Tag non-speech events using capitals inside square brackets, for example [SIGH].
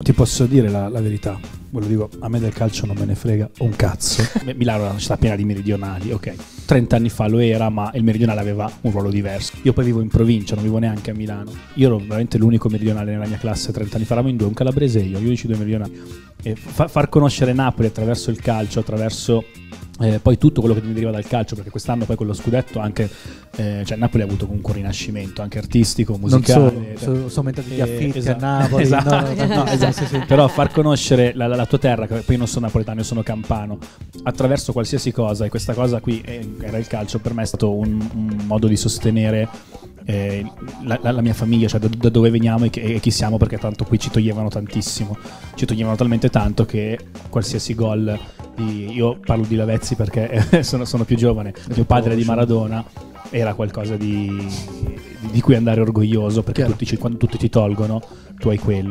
Ti posso dire la, la verità, ve lo dico, a me del calcio non me ne frega un cazzo. [LAUGHS] Milano è una città piena di meridionali, ok. 30 anni fa lo era, ma il meridionale aveva un ruolo diverso. Io poi vivo in provincia, non vivo neanche a Milano. Io ero veramente l'unico meridionale nella mia classe 30 anni fa, eravamo in due, un calabrese e io, gli unici due meridionali. E fa- far conoscere Napoli attraverso il calcio, attraverso eh, poi tutto quello che deriva dal calcio, perché quest'anno poi con lo scudetto anche, eh, cioè Napoli ha avuto comunque un rinascimento anche artistico, musicale. Non solo, sono, sono aumentati gli affitti esatto, a Napoli. [LAUGHS] Esatto, no, no, no, esatto. sì, sì. Però far conoscere la, la, la, tua terra, che poi non sono napoletano, io sono campano, attraverso qualsiasi cosa, e questa cosa qui era il calcio, per me è stato un, un modo di sostenere eh, la, la, mia famiglia, cioè da, da dove veniamo e, che, e, chi siamo, perché tanto qui ci toglievano tantissimo, ci toglievano talmente tanto che qualsiasi gol di, io parlo di Lavezzi perché [LAUGHS] sono, sono più giovane, mio padre di Maradona era qualcosa di, di, cui andare orgoglioso perché tutti, quando tutti ti tolgono tu hai quello.